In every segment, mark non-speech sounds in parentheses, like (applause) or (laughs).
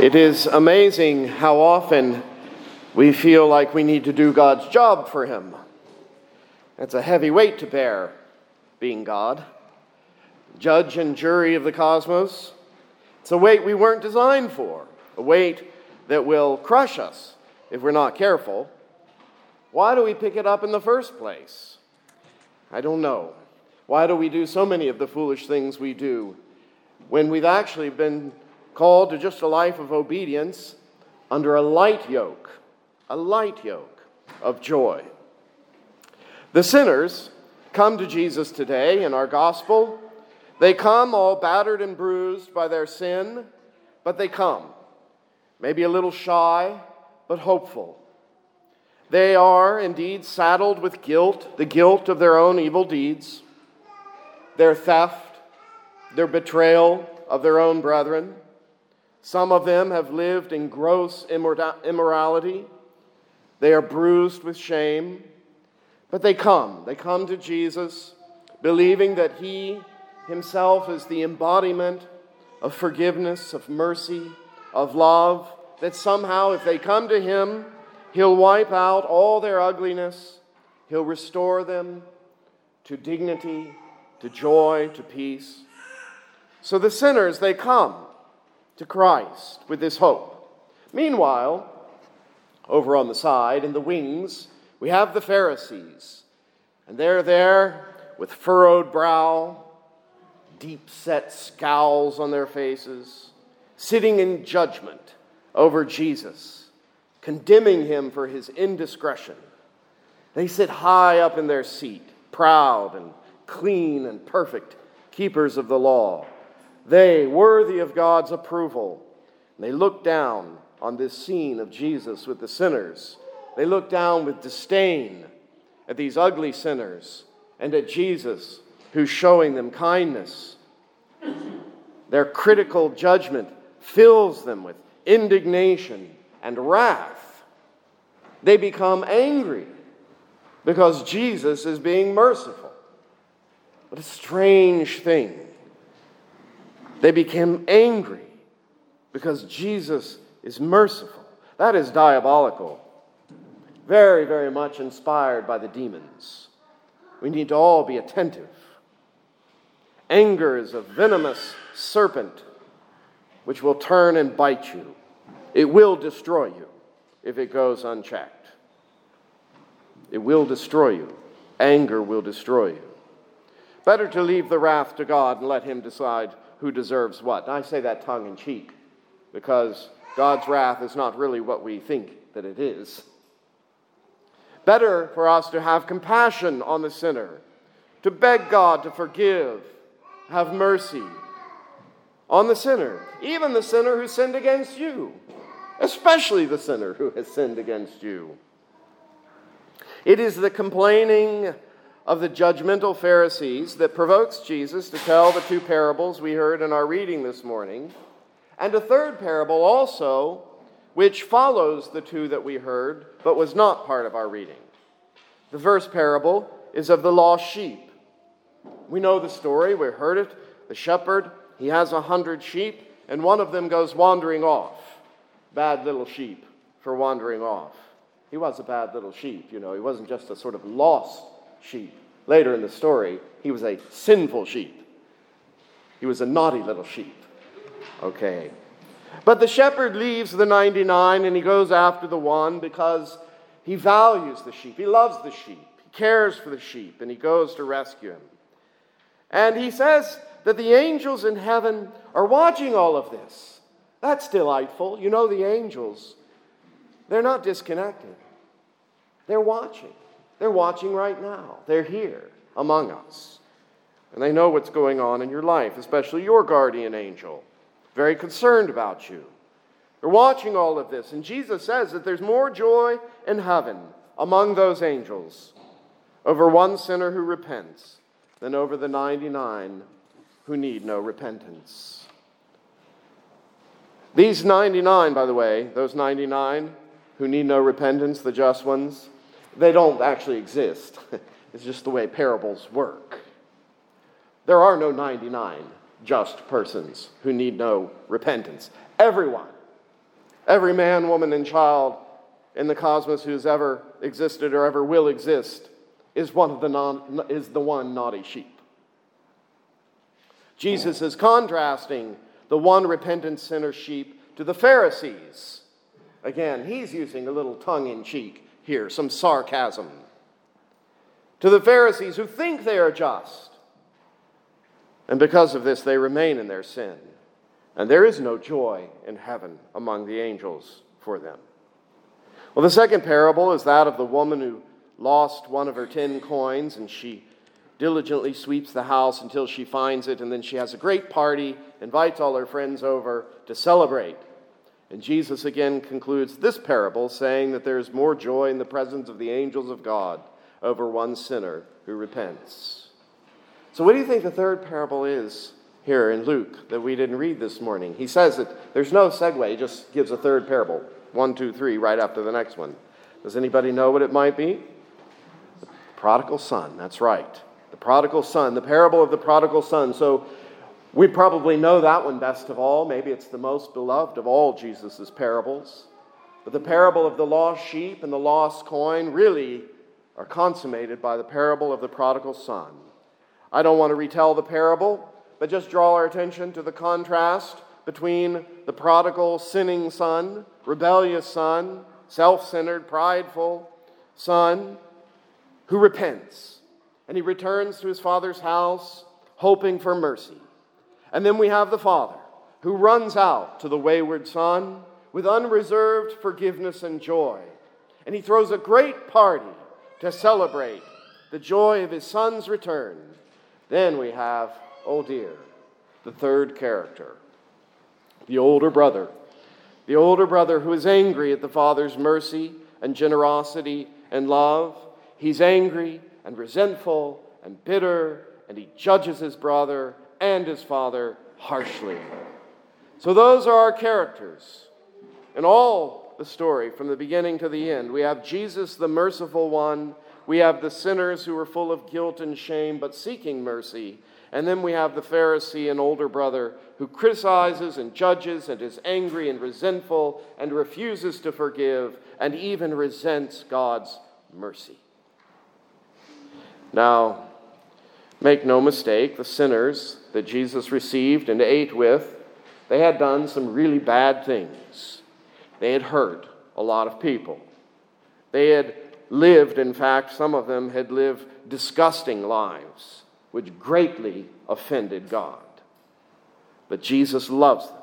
It is amazing how often we feel like we need to do God's job for Him. It's a heavy weight to bear, being God, judge and jury of the cosmos. It's a weight we weren't designed for, a weight that will crush us if we're not careful. Why do we pick it up in the first place? I don't know. Why do we do so many of the foolish things we do when we've actually been called to just a life of obedience under a light yoke, a light yoke of joy. The sinners come to Jesus today in our gospel. They come all battered and bruised by their sin, but they come. Maybe a little shy, but hopeful. They are indeed saddled with guilt, the guilt of their own evil deeds, their theft, their betrayal of their own brethren some of them have lived in gross immorality. They are bruised with shame, but they come. They come to Jesus, believing that He Himself is the embodiment of forgiveness, of mercy, of love, that somehow, if they come to Him, He'll wipe out all their ugliness, He'll restore them to dignity, to joy, to peace. So the sinners, they come to Christ with this hope. Meanwhile, over on the side, in the wings, we have the Pharisees. And they're there with furrowed brow, deep set scowls on their faces, sitting in judgment over Jesus, condemning him for his indiscretion. They sit high up in their seat, proud and clean and perfect, keepers of the law they, worthy of God's approval, And they look down on this scene of Jesus with the sinners. They look down with disdain at these ugly sinners and at Jesus who's showing them kindness. Their critical judgment fills them with indignation and wrath. They become angry because Jesus is being merciful. What a strange thing they became angry because Jesus is merciful. That is diabolical. Very, very much inspired by the demons. We need to all be attentive. Anger is a venomous serpent which will turn and bite you. It will destroy you if it goes unchecked. It will destroy you. Anger will destroy you. Better to leave the wrath to God and let Him decide who deserves what. And I say that tongue in cheek because God's wrath is not really what we think that it is. Better for us to have compassion on the sinner, to beg God to forgive, have mercy on the sinner, even the sinner who sinned against you, especially the sinner who has sinned against you. It is the complaining of the judgmental Pharisees that provokes Jesus to tell the two parables we heard in our reading this morning, and a third parable also, which follows the two that we heard, but was not part of our reading. The first parable is of the lost sheep. We know the story, we heard it. The shepherd, he has a hundred sheep, and one of them goes wandering off. Bad little sheep for wandering off. He was a bad little sheep, you know, he wasn't just a sort of lost sheep. Later in the story, he was a sinful sheep. He was a naughty little sheep. Okay. But the shepherd leaves the 99 and he goes after the one because he values the sheep. He loves the sheep. He cares for the sheep and he goes to rescue him. And he says that the angels in heaven are watching all of this. That's delightful. You know, the angels, they're not disconnected, they're watching. They're watching right now. They're here among us. And they know what's going on in your life, especially your guardian angel. Very concerned about you. They're watching all of this. And Jesus says that there's more joy in heaven among those angels over one sinner who repents than over the 99 who need no repentance. These 99, by the way, those 99 who need no repentance, the just ones, they don't actually exist. (laughs) it's just the way parables work. There are no 99 just persons who need no repentance. Everyone, every man, woman, and child in the cosmos who's ever existed or ever will exist is one of the non, is the one naughty sheep. Jesus is contrasting the one repentant sinner sheep to the Pharisees. Again, he's using a little tongue in cheek here, some sarcasm. To the Pharisees who think they are just. And because of this, they remain in their sin. And there is no joy in heaven among the angels for them. Well, the second parable is that of the woman who lost one of her ten coins and she diligently sweeps the house until she finds it, and then she has a great party, invites all her friends over to celebrate. And Jesus again concludes this parable saying that there is more joy in the presence of the angels of God over one sinner who repents. So, what do you think the third parable is here in Luke that we didn't read this morning? He says that there's no segue, he just gives a third parable one, two, three, right after the next one. Does anybody know what it might be? The prodigal son, that's right. The prodigal son, the parable of the prodigal son. So we probably know that one best of all. Maybe it's the most beloved of all Jesus' parables. But the parable of the lost sheep and the lost coin really are consummated by the parable of the prodigal son. I don't want to retell the parable, but just draw our attention to the contrast between the prodigal, sinning son, rebellious son, self centered, prideful son who repents and he returns to his father's house, hoping for mercy. And then we have the father who runs out to the wayward son with unreserved forgiveness and joy. And he throws a great party to celebrate the joy of his son's return. Then we have, oh dear, the third character, the older brother. The older brother who is angry at the father's mercy and generosity and love. He's angry and resentful and bitter, and he judges his brother and his father harshly. So, those are our characters. In all the story, from the beginning to the end, we have Jesus, the merciful one. We have the sinners who are full of guilt and shame but seeking mercy. And then we have the Pharisee and older brother who criticizes and judges and is angry and resentful and refuses to forgive and even resents God's mercy. Now, make no mistake, the sinners that Jesus received and ate with, they had done some really bad things. They had hurt a lot of people. They had lived, in fact, some of them had lived disgusting lives, which greatly offended God. But Jesus loves them,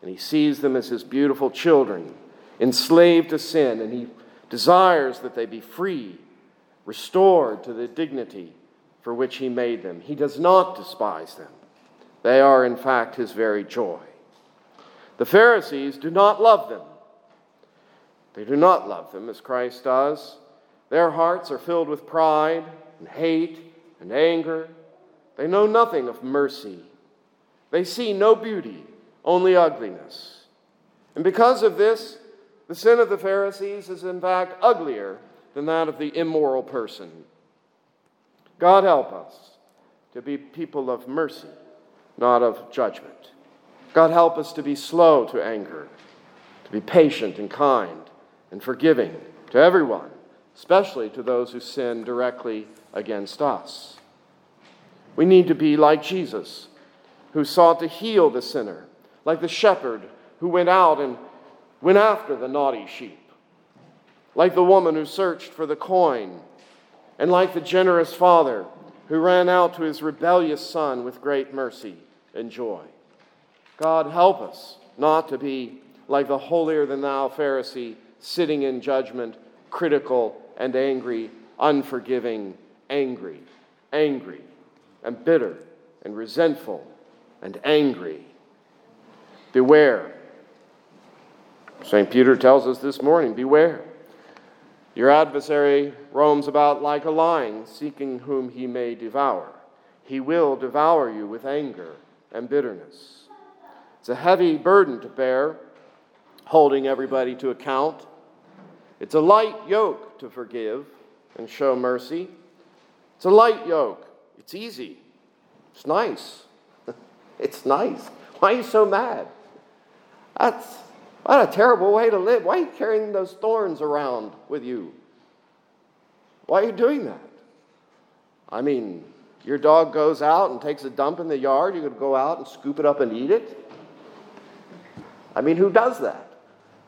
and He sees them as His beautiful children, enslaved to sin, and He desires that they be free restored to the dignity for which he made them. He does not despise them. They are, in fact, his very joy. The Pharisees do not love them. They do not love them as Christ does. Their hearts are filled with pride and hate and anger. They know nothing of mercy. They see no beauty, only ugliness. And because of this, the sin of the Pharisees is in fact uglier than that of the immoral person. God help us to be people of mercy, not of judgment. God help us to be slow to anger, to be patient and kind and forgiving to everyone, especially to those who sin directly against us. We need to be like Jesus, who sought to heal the sinner, like the shepherd who went out and went after the naughty sheep like the woman who searched for the coin, and like the generous father who ran out to his rebellious son with great mercy and joy. God, help us not to be like the holier than thou Pharisee, sitting in judgment, critical and angry, unforgiving, angry, angry, and bitter, and resentful, and angry. Beware St. Peter tells us this morning beware. Your adversary roams about like a lion, seeking whom he may devour. He will devour you with anger and bitterness. It's a heavy burden to bear, holding everybody to account. It's a light yoke to forgive and show mercy. It's a light yoke. It's easy. It's nice. (laughs) it's nice. Why are you so mad? That's what a terrible way to live. Why are you carrying those thorns around with you? Why are you doing that? I mean, your dog goes out and takes a dump in the yard, you could go out and scoop it up and eat it? I mean, who does that?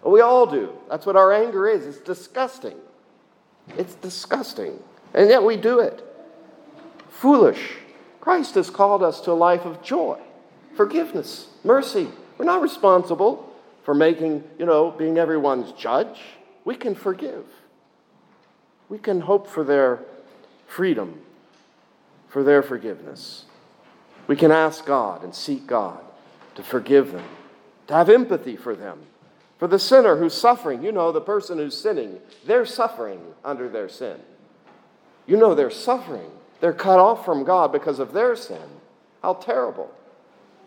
We all do. That's what our anger is. It's disgusting. It's disgusting. And yet we do it. Foolish. Christ has called us to a life of joy, forgiveness, mercy. We're not responsible for making, you know, being everyone's judge. We can forgive. We can hope for their freedom, for their forgiveness. We can ask God and seek God to forgive them, to have empathy for them. For the sinner who's suffering, you know, the person who's sinning, they're suffering under their sin. You know, they're suffering. They're cut off from God because of their sin. How terrible.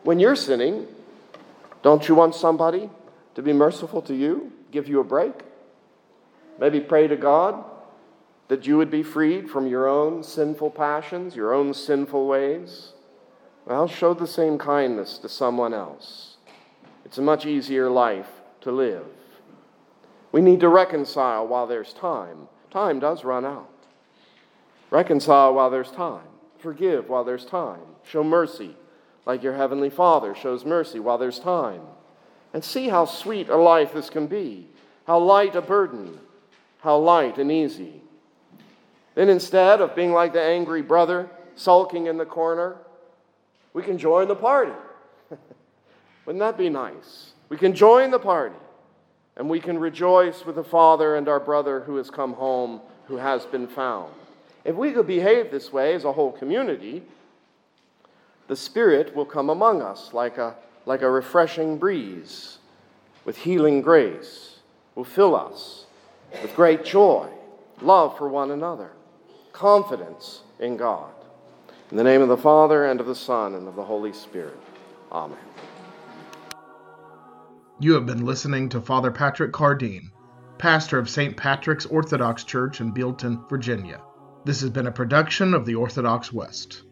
When you're sinning, don't you want somebody to be merciful to you, give you a break? Maybe pray to God that you would be freed from your own sinful passions, your own sinful ways. Well, show the same kindness to someone else. It's a much easier life to live. We need to reconcile while there's time. Time does run out. Reconcile while there's time. Forgive while there's time. Show mercy like your Heavenly Father shows mercy while there's time and see how sweet a life this can be, how light a burden, how light and easy. Then instead of being like the angry brother sulking in the corner, we can join the party. (laughs) Wouldn't that be nice? We can join the party and we can rejoice with the Father and our brother who has come home, who has been found. If we could behave this way as a whole community, the Spirit will come among us like a like a refreshing breeze with healing grace, will fill us with great joy, love for one another, confidence in God. In the name of the Father, and of the Son, and of the Holy Spirit. Amen. You have been listening to Father Patrick Cardine, pastor of St. Patrick's Orthodox Church in Bealeton, Virginia. This has been a production of the Orthodox West.